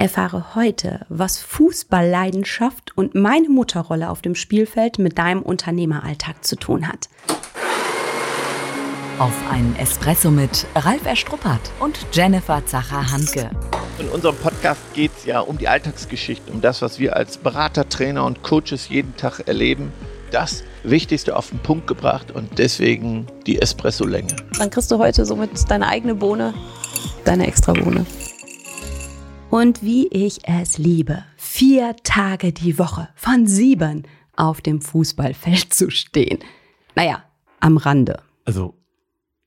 Erfahre heute, was Fußballleidenschaft und meine Mutterrolle auf dem Spielfeld mit deinem Unternehmeralltag zu tun hat. Auf einen Espresso mit Ralf Erstruppert und Jennifer Zacher-Hanke. In unserem Podcast geht es ja um die Alltagsgeschichte, um das, was wir als Berater, Trainer und Coaches jeden Tag erleben. Das Wichtigste auf den Punkt gebracht und deswegen die Espresso-Länge. Dann kriegst du heute somit deine eigene Bohne, deine extra Bohne und wie ich es liebe, vier Tage die Woche von sieben auf dem Fußballfeld zu stehen. Naja, am Rande. Also,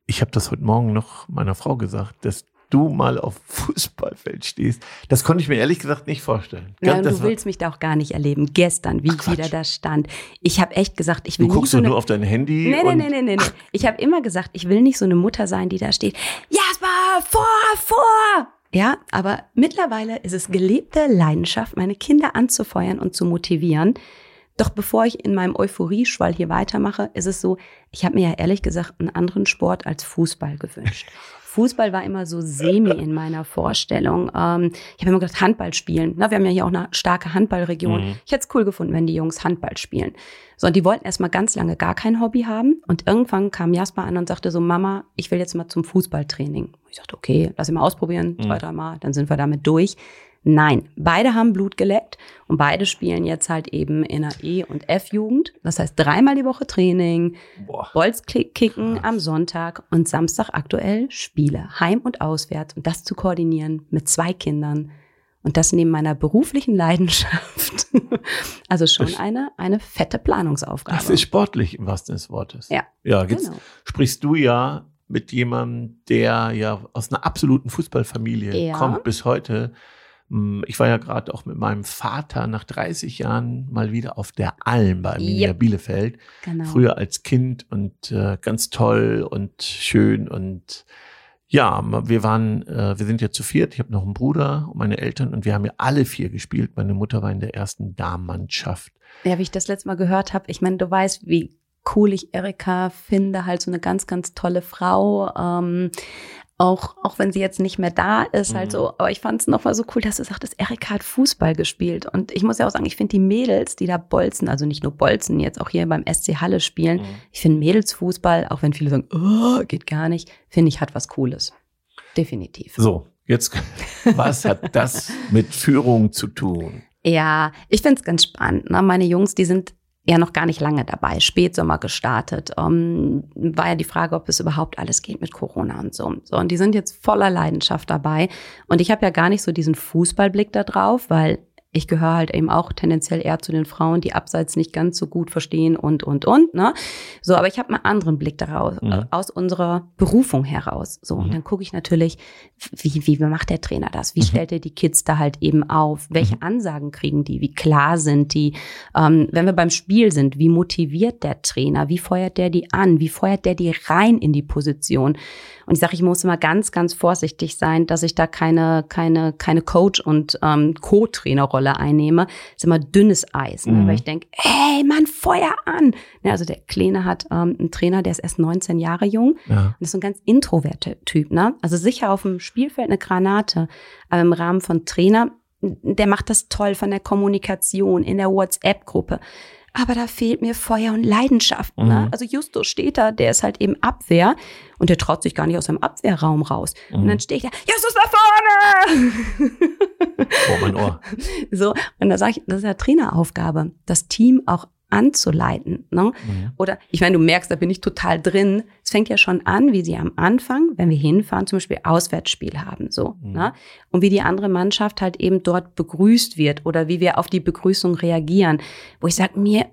ich habe das heute Morgen noch meiner Frau gesagt, dass du mal auf Fußballfeld stehst. Das konnte ich mir ehrlich gesagt nicht vorstellen. Ja, du willst mich da auch gar nicht erleben. Gestern, wie Ach, ich wieder da stand. Ich habe echt gesagt, ich will du guckst so nur auf dein Handy. Nee, nee, nee, nee, nee. Ich habe immer gesagt, ich will nicht so eine Mutter sein, die da steht. Jasper, vor, vor! Ja, aber mittlerweile ist es gelebte Leidenschaft, meine Kinder anzufeuern und zu motivieren. Doch bevor ich in meinem Euphorieschwall hier weitermache, ist es so, ich habe mir ja ehrlich gesagt einen anderen Sport als Fußball gewünscht. Fußball war immer so semi in meiner Vorstellung. Ähm, ich habe immer gedacht, Handball spielen. Na, wir haben ja hier auch eine starke Handballregion. Mhm. Ich hätte es cool gefunden, wenn die Jungs Handball spielen. So, und die wollten erstmal ganz lange gar kein Hobby haben. Und irgendwann kam Jasper an und sagte so, Mama, ich will jetzt mal zum Fußballtraining. Ich dachte, okay, lass ihn mal ausprobieren, mhm. zwei, dreimal, dann sind wir damit durch. Nein, beide haben Blut geleckt und beide spielen jetzt halt eben in der E- und F-Jugend. Das heißt dreimal die Woche Training, Bolzkicken am Sonntag und Samstag aktuell Spiele, heim und auswärts und das zu koordinieren mit zwei Kindern und das neben meiner beruflichen Leidenschaft. also schon eine, eine fette Planungsaufgabe. Das ist sportlich im wahrsten des Wortes. Ja. Ja, jetzt genau. sprichst du ja mit jemandem, der ja aus einer absoluten Fußballfamilie ja. kommt bis heute. Hm, ich war ja gerade auch mit meinem Vater nach 30 Jahren mal wieder auf der Alm bei Arminia yep. Bielefeld. Genau. Früher als Kind und äh, ganz toll und schön und ja, wir waren, äh, wir sind ja zu viert. Ich habe noch einen Bruder und meine Eltern und wir haben ja alle vier gespielt. Meine Mutter war in der ersten Damenmannschaft. Ja, wie ich das letzte Mal gehört habe, ich meine, du weißt, wie cool ich Erika finde, halt so eine ganz, ganz tolle Frau. Ähm, auch, auch wenn sie jetzt nicht mehr da ist, halt so. Mhm. Aber ich fand es nochmal so cool, dass du sagtest, Erika hat Fußball gespielt. Und ich muss ja auch sagen, ich finde die Mädels, die da bolzen, also nicht nur bolzen, jetzt auch hier beim SC Halle spielen, mhm. ich finde Mädelsfußball, auch wenn viele sagen, oh, geht gar nicht, finde ich, hat was Cooles. Definitiv. So, jetzt, was hat das mit Führung zu tun? Ja, ich finde es ganz spannend. Ne? Meine Jungs, die sind ja noch gar nicht lange dabei, Spätsommer gestartet. Um, ähm, war ja die Frage, ob es überhaupt alles geht mit Corona und so. So, und die sind jetzt voller Leidenschaft dabei. Und ich habe ja gar nicht so diesen Fußballblick da drauf, weil ich gehöre halt eben auch tendenziell eher zu den Frauen, die abseits nicht ganz so gut verstehen und, und, und, ne? So, aber ich habe einen anderen Blick daraus, mhm. Äh, aus unserer Berufung heraus. So, mhm. und dann gucke ich natürlich, wie, wie macht der Trainer das? Wie mhm. stellt er die Kids da halt eben auf? Welche mhm. Ansagen kriegen die? Wie klar sind die? Ähm, wenn wir beim Spiel sind, wie motiviert der Trainer? Wie feuert der die an? Wie feuert der die rein in die Position? Und ich sage, ich muss immer ganz, ganz vorsichtig sein, dass ich da keine, keine, keine Coach- und ähm, Co-Trainerrolle einnehme. Das ist immer dünnes Eis, ne? Mhm. weil ich denke, ey, Mann, Feuer an! Ja, also der Kleine hat ähm, einen Trainer, der ist erst 19 Jahre jung ja. und ist so ein ganz introverter Typ. Ne? Also sicher auf dem Spielfeld eine Granate, aber im Rahmen von Trainer, der macht das toll von der Kommunikation in der WhatsApp-Gruppe aber da fehlt mir Feuer und Leidenschaft. Ne? Mhm. Also Justus steht da, der ist halt eben Abwehr und der traut sich gar nicht aus seinem Abwehrraum raus. Mhm. Und dann stehe ich da, Justus nach vorne! Oh, mein Ohr. So, und da sage ich, das ist ja Traineraufgabe, das Team auch anzuleiten. Ne? Mhm. Oder ich meine, du merkst, da bin ich total drin. Es fängt ja schon an, wie sie am Anfang, wenn wir hinfahren, zum Beispiel Auswärtsspiel haben, so. Mhm. Ne? Und wie die andere Mannschaft halt eben dort begrüßt wird oder wie wir auf die Begrüßung reagieren. Wo ich sage, mir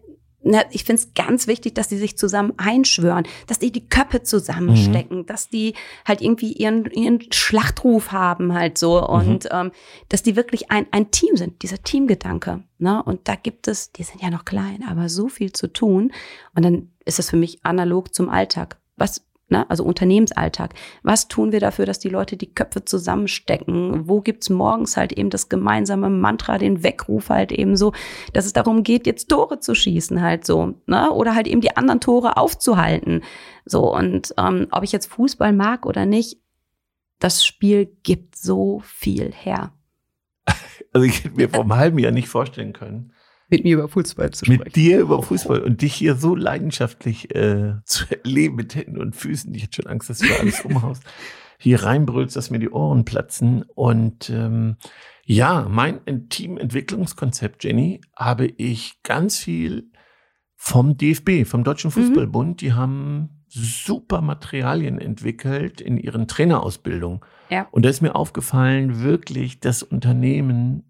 na, ich finde es ganz wichtig, dass die sich zusammen einschwören, dass die die Köpfe zusammenstecken, mhm. dass die halt irgendwie ihren, ihren Schlachtruf haben halt so und mhm. ähm, dass die wirklich ein, ein Team sind, dieser Teamgedanke. Ne? Und da gibt es, die sind ja noch klein, aber so viel zu tun. Und dann ist es für mich analog zum Alltag. Was ne? also Unternehmensalltag. Was tun wir dafür, dass die Leute die Köpfe zusammenstecken? Wo gibt's morgens halt eben das gemeinsame Mantra, den Weckruf halt eben so, dass es darum geht, jetzt Tore zu schießen halt so, ne? oder halt eben die anderen Tore aufzuhalten. So, und ähm, ob ich jetzt Fußball mag oder nicht, das Spiel gibt so viel her. Also ich hätte mir vor einem halben Jahr nicht vorstellen können, mit mir über Fußball zu sprechen. Mit dir über Fußball und dich hier so leidenschaftlich äh, zu erleben mit Händen und Füßen. Ich hätte schon Angst, dass du alles umhaust. Hier reinbrüllst, dass mir die Ohren platzen. Und ähm, ja, mein Teamentwicklungskonzept, Jenny, habe ich ganz viel vom DFB, vom Deutschen mhm. Fußballbund. Mhm. Die haben super Materialien entwickelt in ihren Trainerausbildungen. Ja. Und da ist mir aufgefallen, wirklich das Unternehmen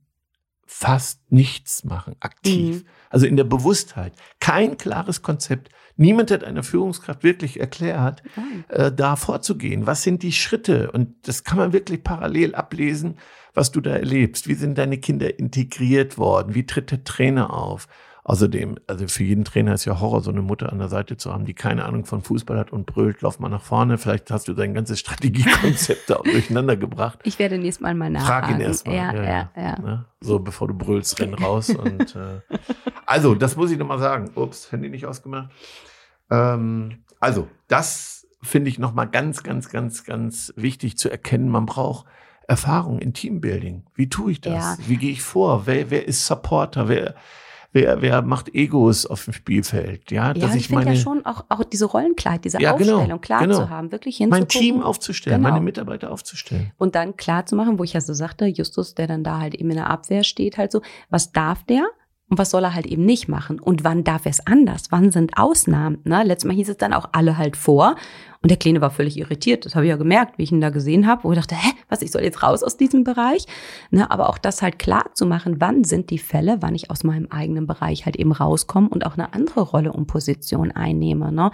fast nichts machen, aktiv. Mhm. Also in der Bewusstheit. Kein klares Konzept. Niemand hat einer Führungskraft wirklich erklärt, äh, da vorzugehen. Was sind die Schritte? Und das kann man wirklich parallel ablesen, was du da erlebst. Wie sind deine Kinder integriert worden? Wie tritt der Trainer auf? Außerdem, also für jeden Trainer ist ja Horror, so eine Mutter an der Seite zu haben, die keine Ahnung von Fußball hat und brüllt, lauf mal nach vorne. Vielleicht hast du dein ganzes Strategiekonzept da durcheinander gebracht. Ich werde nächstes Mal mal nachfragen. Frag ihn erst mal. Ja, ja, ja. ja. Ne? So, bevor du brüllst, renn raus. und äh, Also, das muss ich nochmal sagen. Ups, Handy nicht ausgemacht. Ähm, also, das finde ich nochmal ganz, ganz, ganz, ganz wichtig zu erkennen. Man braucht Erfahrung in Teambuilding. Wie tue ich das? Ja. Wie gehe ich vor? Wer, wer ist Supporter? Wer wer, wer macht Egos auf dem Spielfeld? Ja, dass ja, ich, ich finde ja schon auch, auch diese Rollenkleid, diese ja, genau, Aufstellung klar genau. zu haben, wirklich hinzugucken. Mein Team aufzustellen, genau. meine Mitarbeiter aufzustellen. Und dann klar zu machen, wo ich ja so sagte, Justus, der dann da halt eben in der Abwehr steht, halt so, was darf der? Und was soll er halt eben nicht machen? Und wann darf er es anders? Wann sind Ausnahmen? Ne? Letztes Mal hieß es dann auch alle halt vor. Und der Kleine war völlig irritiert. Das habe ich ja gemerkt, wie ich ihn da gesehen habe, wo ich dachte, hä, was, ich soll jetzt raus aus diesem Bereich? Ne, aber auch das halt klar zu machen, wann sind die Fälle, wann ich aus meinem eigenen Bereich halt eben rauskomme und auch eine andere Rolle und Position einnehme. Ne?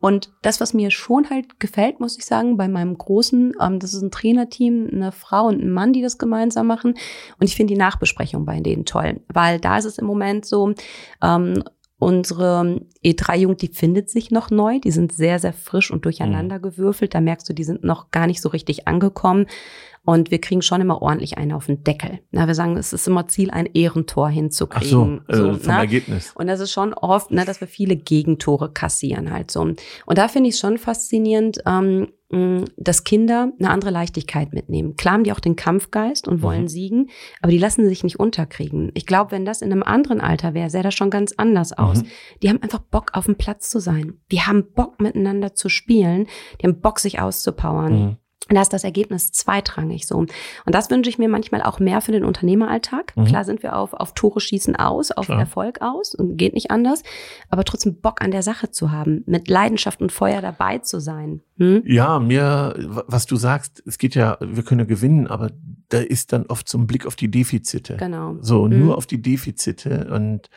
Und das, was mir schon halt gefällt, muss ich sagen, bei meinem großen, ähm, das ist ein Trainerteam, eine Frau und ein Mann, die das gemeinsam machen. Und ich finde die Nachbesprechung bei denen toll, weil da ist es im Moment so, ähm, Unsere E3-Jugend, die findet sich noch neu. Die sind sehr, sehr frisch und durcheinander mhm. gewürfelt. Da merkst du, die sind noch gar nicht so richtig angekommen. Und wir kriegen schon immer ordentlich einen auf den Deckel. Na, wir sagen, es ist immer Ziel, ein Ehrentor hinzukriegen. Ach so, äh, vom ne? Ergebnis. Und das ist schon oft, ne, dass wir viele Gegentore kassieren halt so. Und da finde ich es schon faszinierend, ähm, dass Kinder eine andere Leichtigkeit mitnehmen. Klar haben die auch den Kampfgeist und wollen mhm. siegen, aber die lassen sich nicht unterkriegen. Ich glaube, wenn das in einem anderen Alter wäre, sähe das schon ganz anders aus. Mhm. Die haben einfach Bock, auf dem Platz zu sein. Die haben Bock, miteinander zu spielen. Die haben Bock, sich auszupowern. Mhm. Und da ist das Ergebnis zweitrangig so. Und das wünsche ich mir manchmal auch mehr für den Unternehmeralltag. Mhm. Klar sind wir auf, auf Tore schießen aus, auf Klar. Erfolg aus und geht nicht anders. Aber trotzdem Bock an der Sache zu haben, mit Leidenschaft und Feuer dabei zu sein. Hm? Ja, mir, was du sagst, es geht ja, wir können ja gewinnen, aber da ist dann oft so ein Blick auf die Defizite. Genau. So, mhm. nur auf die Defizite und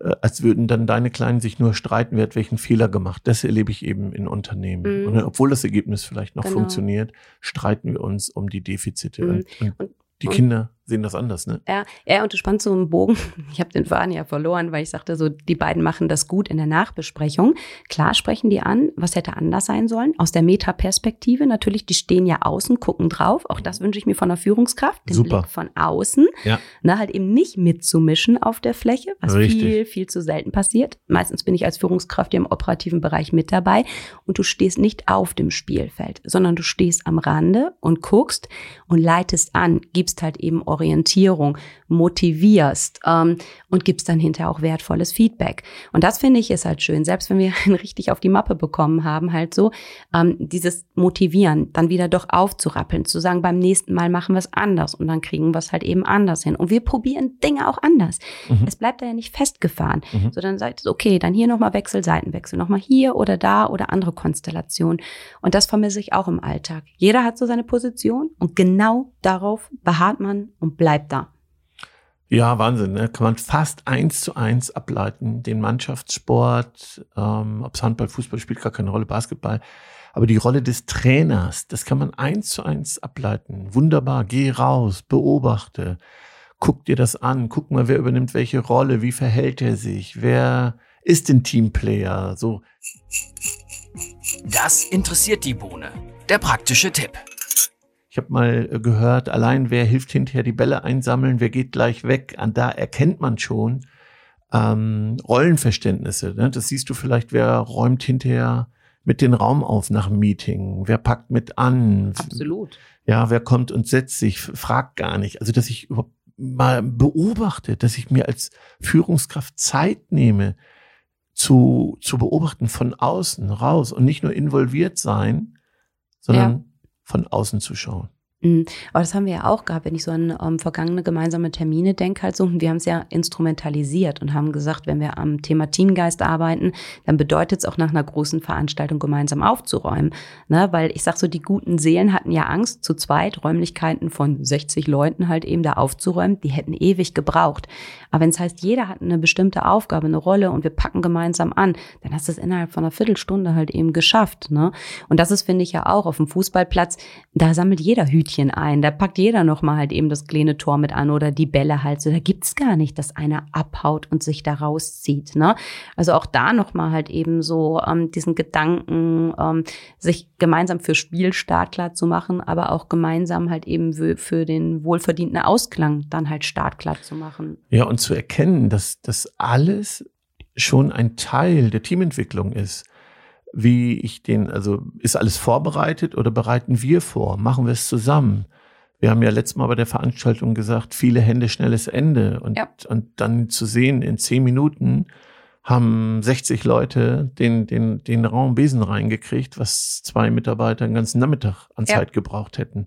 als würden dann deine Kleinen sich nur streiten, wer hat welchen Fehler gemacht. Das erlebe ich eben in Unternehmen. Mhm. Und obwohl das Ergebnis vielleicht noch genau. funktioniert, streiten wir uns um die Defizite. Mhm. Und, und, die Kinder sehen das anders, ne? Ja, ja und du spannst so einen Bogen. Ich habe den Faden ja verloren, weil ich sagte so, die beiden machen das gut in der Nachbesprechung. Klar sprechen die an, was hätte anders sein sollen. Aus der Metaperspektive natürlich, die stehen ja außen, gucken drauf. Auch das wünsche ich mir von der Führungskraft, den Super. Blick von außen. Ja. Na, halt eben nicht mitzumischen auf der Fläche, was Richtig. viel, viel zu selten passiert. Meistens bin ich als Führungskraft im operativen Bereich mit dabei und du stehst nicht auf dem Spielfeld, sondern du stehst am Rande und guckst und leitest an, gibst halt eben Orientierung, motivierst ähm, und gibst dann hinterher auch wertvolles Feedback. Und das finde ich ist halt schön, selbst wenn wir richtig auf die Mappe bekommen haben, halt so, ähm, dieses Motivieren, dann wieder doch aufzurappeln, zu sagen, beim nächsten Mal machen wir es anders und dann kriegen wir es halt eben anders hin. Und wir probieren Dinge auch anders. Mhm. Es bleibt da ja nicht festgefahren, mhm. sondern sagt, okay, dann hier nochmal Wechsel, Seitenwechsel, nochmal hier oder da oder andere Konstellationen. Und das vermisse ich auch im Alltag. Jeder hat so seine Position und genau darauf beharrt man und bleibt da. Ja, Wahnsinn. Ne? Kann man fast eins zu eins ableiten. Den Mannschaftssport, ähm, ob es Handball, Fußball spielt gar keine Rolle, Basketball. Aber die Rolle des Trainers, das kann man eins zu eins ableiten. Wunderbar. Geh raus, beobachte, guck dir das an, guck mal, wer übernimmt welche Rolle, wie verhält er sich, wer ist ein Teamplayer, so. Das interessiert die Bohne. Der praktische Tipp. Ich habe mal äh, gehört, allein wer hilft hinterher die Bälle einsammeln, wer geht gleich weg, an da erkennt man schon ähm, Rollenverständnisse. Ne? Das siehst du vielleicht, wer räumt hinterher mit den Raum auf nach dem Meeting, wer packt mit an. Absolut. Ja, wer kommt und setzt sich, fragt gar nicht. Also, dass ich überhaupt mal beobachte, dass ich mir als Führungskraft Zeit nehme, zu, zu beobachten von außen raus und nicht nur involviert sein, sondern ja. Von außen zu schauen. Mhm. Aber das haben wir ja auch gehabt, wenn ich so an ähm, vergangene gemeinsame Termine denke, halt so, wir haben es ja instrumentalisiert und haben gesagt, wenn wir am Thema Teamgeist arbeiten, dann bedeutet es auch nach einer großen Veranstaltung gemeinsam aufzuräumen. Ne? Weil ich sag so, die guten Seelen hatten ja Angst, zu zweit Räumlichkeiten von 60 Leuten halt eben da aufzuräumen, die hätten ewig gebraucht. Aber wenn es heißt, jeder hat eine bestimmte Aufgabe, eine Rolle und wir packen gemeinsam an, dann hast du es innerhalb von einer Viertelstunde halt eben geschafft. Ne? Und das ist, finde ich ja auch auf dem Fußballplatz, da sammelt jeder Hütchen Hütchen ein. Da packt jeder nochmal halt eben das kleine Tor mit an oder die Bälle halt. So, da gibt's gar nicht, dass einer abhaut und sich da rauszieht. Ne? Also auch da nochmal halt eben so ähm, diesen Gedanken, ähm, sich gemeinsam für Spielstart klar zu machen, aber auch gemeinsam halt eben für den wohlverdienten Ausklang dann halt startklar zu machen. Ja, und zu erkennen, dass das alles schon ein Teil der Teamentwicklung ist wie ich den, also ist alles vorbereitet oder bereiten wir vor? Machen wir es zusammen? Wir haben ja letztes Mal bei der Veranstaltung gesagt, viele Hände, schnelles Ende. Und, ja. und dann zu sehen, in zehn Minuten haben 60 Leute den, den, den Raum Besen reingekriegt, was zwei Mitarbeiter einen ganzen Nachmittag an Zeit ja. gebraucht hätten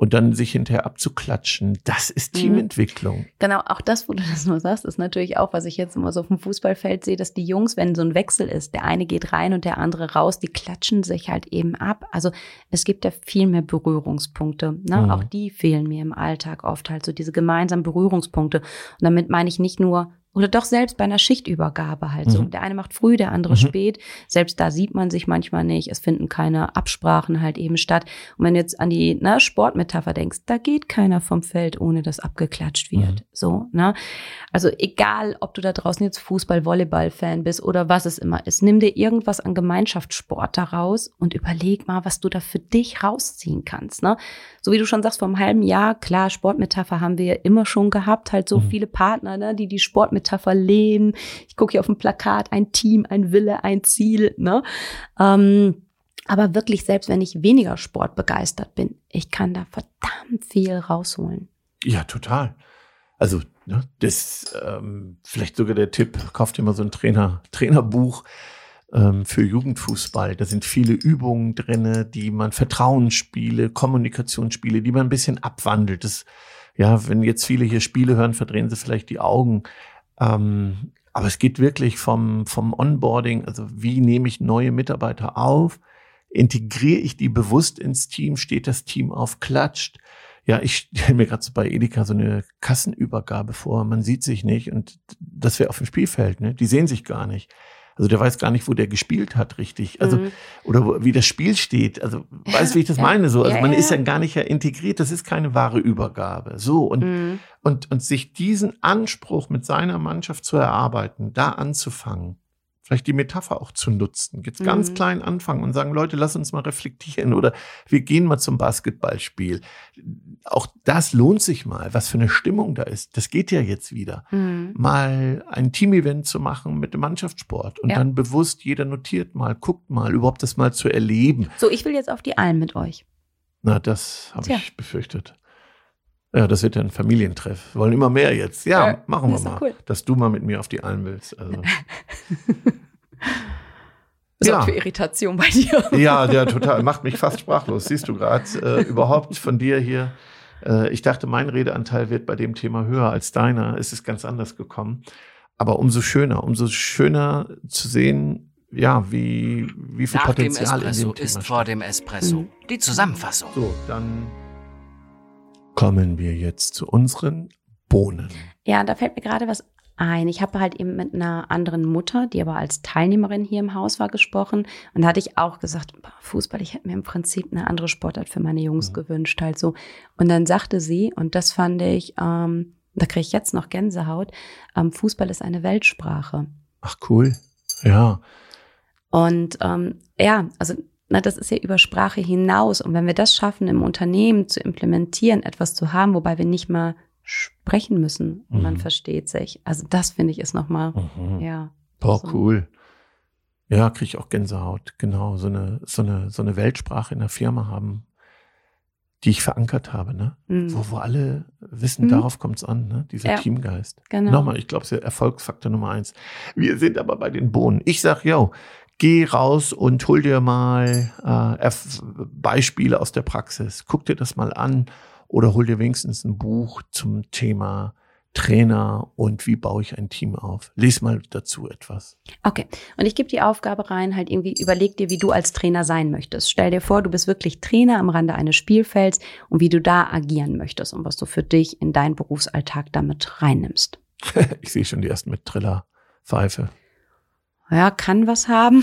und dann sich hinterher abzuklatschen. Das ist mhm. Teamentwicklung. Genau, auch das, wo du das nur sagst, ist natürlich auch, was ich jetzt immer so auf dem Fußballfeld sehe, dass die Jungs, wenn so ein Wechsel ist, der eine geht rein und der andere raus, die klatschen sich halt eben ab. Also es gibt ja viel mehr Berührungspunkte. Ne? Mhm. Auch die fehlen mir im Alltag oft halt so diese gemeinsamen Berührungspunkte. Und damit meine ich nicht nur oder doch selbst bei einer Schichtübergabe halt so. Mhm. Der eine macht früh, der andere mhm. spät. Selbst da sieht man sich manchmal nicht. Es finden keine Absprachen halt eben statt. Und wenn du jetzt an die ne, Sportmetapher denkst, da geht keiner vom Feld, ohne dass abgeklatscht wird. Mhm. So, ne? Also egal, ob du da draußen jetzt Fußball, Volleyball-Fan bist oder was es immer ist, nimm dir irgendwas an Gemeinschaftssport daraus und überleg mal, was du da für dich rausziehen kannst. Ne? So wie du schon sagst, vor einem halben Jahr, klar, Sportmetapher haben wir immer schon gehabt, halt so mhm. viele Partner, ne, die die Sportmetapher Metapher leben. Ich gucke hier auf dem Plakat, ein Team, ein Wille, ein Ziel. Ne? Ähm, aber wirklich, selbst wenn ich weniger sportbegeistert bin, ich kann da verdammt viel rausholen. Ja, total. Also, ne, das ähm, vielleicht sogar der Tipp, kauft dir mal so ein Trainer, Trainerbuch ähm, für Jugendfußball. Da sind viele Übungen drinne, die man Vertrauensspiele, Kommunikationsspiele, die man ein bisschen abwandelt. Das, ja, wenn jetzt viele hier Spiele hören, verdrehen sie vielleicht die Augen. Ähm, aber es geht wirklich vom, vom Onboarding, also wie nehme ich neue Mitarbeiter auf? Integriere ich die bewusst ins Team? Steht das Team auf, klatscht? Ja, ich stelle mir gerade so bei Edeka so eine Kassenübergabe vor. Man sieht sich nicht und das wäre auf dem Spielfeld, ne? Die sehen sich gar nicht. Also der weiß gar nicht, wo der gespielt hat, richtig. Also, mhm. oder wie das Spiel steht. Also, weißt du, wie ich das ja. meine? So, also ja, man ist ja gar nicht ja integriert. Das ist keine wahre Übergabe. So. Und, mhm. und, und sich diesen Anspruch mit seiner Mannschaft zu erarbeiten, da anzufangen vielleicht die Metapher auch zu nutzen. Jetzt ganz mhm. klein anfangen und sagen, Leute, lass uns mal reflektieren oder wir gehen mal zum Basketballspiel. Auch das lohnt sich mal, was für eine Stimmung da ist. Das geht ja jetzt wieder. Mhm. Mal ein Team-Event zu machen mit dem Mannschaftssport und ja. dann bewusst jeder notiert mal, guckt mal, überhaupt das mal zu erleben. So, ich will jetzt auf die Alm mit euch. Na, das habe ich befürchtet. Ja, das wird ja ein Familientreff. Wir wollen immer mehr jetzt. Ja, ja machen wir mal. Cool. Dass du mal mit mir auf die Alm willst. Also. Sorgt ja. für Irritation bei dir. Ja, ja, total. Macht mich fast sprachlos. Siehst du gerade äh, überhaupt von dir hier. Äh, ich dachte, mein Redeanteil wird bei dem Thema höher als deiner. Es ist ganz anders gekommen. Aber umso schöner, umso schöner zu sehen, ja, wie, wie viel Nach Potenzial dem Espresso in dem ist Thema vor dem Espresso. Mhm. Die Zusammenfassung. So, dann kommen wir jetzt zu unseren Bohnen. Ja, da fällt mir gerade was ein. Ich habe halt eben mit einer anderen Mutter, die aber als Teilnehmerin hier im Haus war, gesprochen. Und da hatte ich auch gesagt, Fußball, ich hätte mir im Prinzip eine andere Sportart für meine Jungs mhm. gewünscht, halt so. Und dann sagte sie, und das fand ich, ähm, da kriege ich jetzt noch Gänsehaut, ähm, Fußball ist eine Weltsprache. Ach cool, ja. Und ähm, ja, also na, das ist ja über Sprache hinaus. Und wenn wir das schaffen, im Unternehmen zu implementieren, etwas zu haben, wobei wir nicht mal sprechen müssen und mhm. man versteht sich. Also das finde ich ist nochmal, mhm. ja. Boah, so. cool. Ja, kriege ich auch Gänsehaut. Genau, so eine, so eine, so eine Weltsprache in der Firma haben. die ich verankert habe, ne? Mhm. Wo, wo alle wissen, mhm. darauf kommt es an, ne? dieser ja. Teamgeist. Genau. Nochmal, ich glaube, es ist Erfolgsfaktor Nummer eins. Wir sind aber bei den Bohnen. Ich sag, yo, geh raus und hol dir mal äh, Beispiele aus der Praxis. Guck dir das mal an oder hol dir wenigstens ein Buch zum Thema Trainer und wie baue ich ein Team auf. Lies mal dazu etwas. Okay. Und ich gebe die Aufgabe rein, halt irgendwie überleg dir, wie du als Trainer sein möchtest. Stell dir vor, du bist wirklich Trainer am Rande eines Spielfelds und wie du da agieren möchtest und was du für dich in deinen Berufsalltag damit reinnimmst. ich sehe schon die ersten mit Triller, Pfeife. Ja, kann was haben.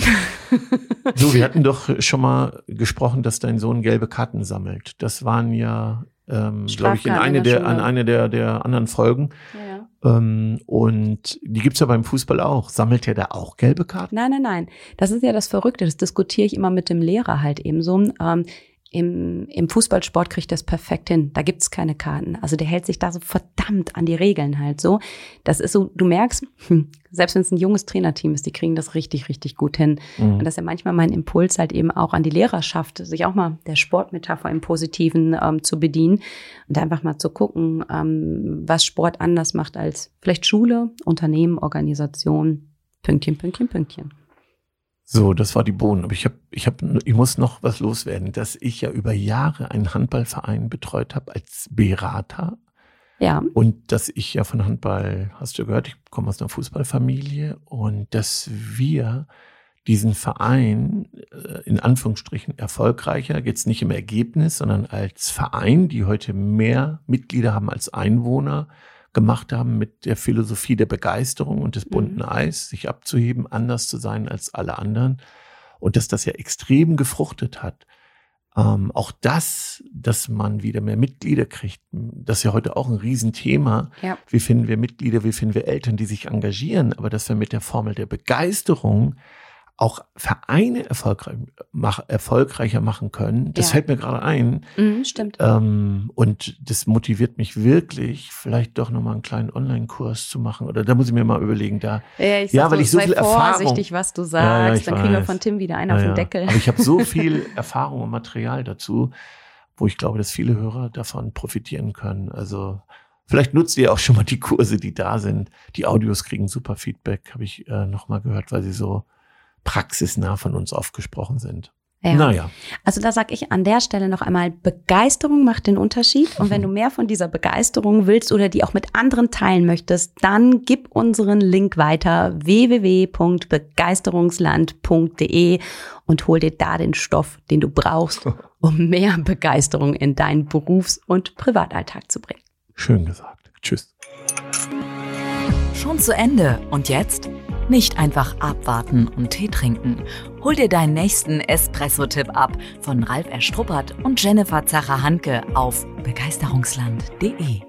so, wir hatten doch schon mal gesprochen, dass dein Sohn gelbe Karten sammelt. Das waren ja ähm, glaube ich, in eine der, an eine der, der anderen Folgen. Ja. Ähm, und die gibt's ja beim Fußball auch. Sammelt er da auch gelbe Karten? Nein, nein, nein. Das ist ja das Verrückte. Das diskutiere ich immer mit dem Lehrer halt eben so. Ähm, im, im Fußballsport kriegt das perfekt hin. Da gibt's keine Karten. Also der hält sich da so verdammt an die Regeln halt so. Das ist so, du merkst, hm, selbst wenn es ein junges Trainerteam ist, die kriegen das richtig, richtig gut hin. Mhm. Und das ist ja manchmal mein Impuls halt eben auch an die Lehrerschaft, sich auch mal der Sportmetapher im Positiven ähm, zu bedienen und einfach mal zu gucken, ähm, was Sport anders macht als vielleicht Schule, Unternehmen, Organisation, Pünktchen, Pünktchen, Pünktchen. So, das war die Bohnen. Aber ich habe, ich habe, ich muss noch was loswerden, dass ich ja über Jahre einen Handballverein betreut habe als Berater. Ja. Und dass ich ja von Handball, hast du gehört, ich komme aus einer Fußballfamilie und dass wir diesen Verein äh, in Anführungsstrichen erfolgreicher, jetzt nicht im Ergebnis, sondern als Verein, die heute mehr Mitglieder haben als Einwohner, gemacht haben mit der Philosophie der Begeisterung und des bunten mhm. Eis, sich abzuheben, anders zu sein als alle anderen. Und dass das ja extrem gefruchtet hat. Ähm, auch das, dass man wieder mehr Mitglieder kriegt, das ist ja heute auch ein Riesenthema. Ja. Wie finden wir Mitglieder, wie finden wir Eltern, die sich engagieren, aber dass wir mit der Formel der Begeisterung auch Vereine erfolgreich, mach, erfolgreicher machen können. Das ja. fällt mir gerade ein. Mhm, stimmt. Ähm, und das motiviert mich wirklich, vielleicht doch nochmal einen kleinen Online-Kurs zu machen. Oder da muss ich mir mal überlegen, da. Ja, ich ja weil ich so viel Erfahrung. vorsichtig, was du sagst. Ja, ja, Dann kriegen wir von Tim wieder einen auf den Deckel. Aber ich habe so viel Erfahrung und Material dazu, wo ich glaube, dass viele Hörer davon profitieren können. Also Vielleicht nutzt ihr auch schon mal die Kurse, die da sind. Die Audios kriegen super Feedback, habe ich äh, nochmal gehört, weil sie so praxisnah von uns aufgesprochen sind. Ja. Naja. Also da sage ich an der Stelle noch einmal, Begeisterung macht den Unterschied. Und wenn du mehr von dieser Begeisterung willst oder die auch mit anderen teilen möchtest, dann gib unseren Link weiter www.begeisterungsland.de und hol dir da den Stoff, den du brauchst, um mehr Begeisterung in deinen Berufs- und Privatalltag zu bringen. Schön gesagt. Tschüss. Schon zu Ende. Und jetzt? Nicht einfach abwarten und Tee trinken. Hol dir deinen nächsten Espresso-Tipp ab von Ralf Erstruppert und Jennifer Zacher-Hanke auf begeisterungsland.de.